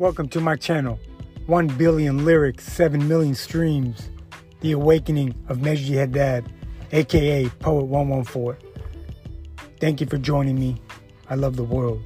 Welcome to my channel. 1 billion lyrics, 7 million streams. The Awakening of Meji Haddad, aka Poet 114. Thank you for joining me. I love the world.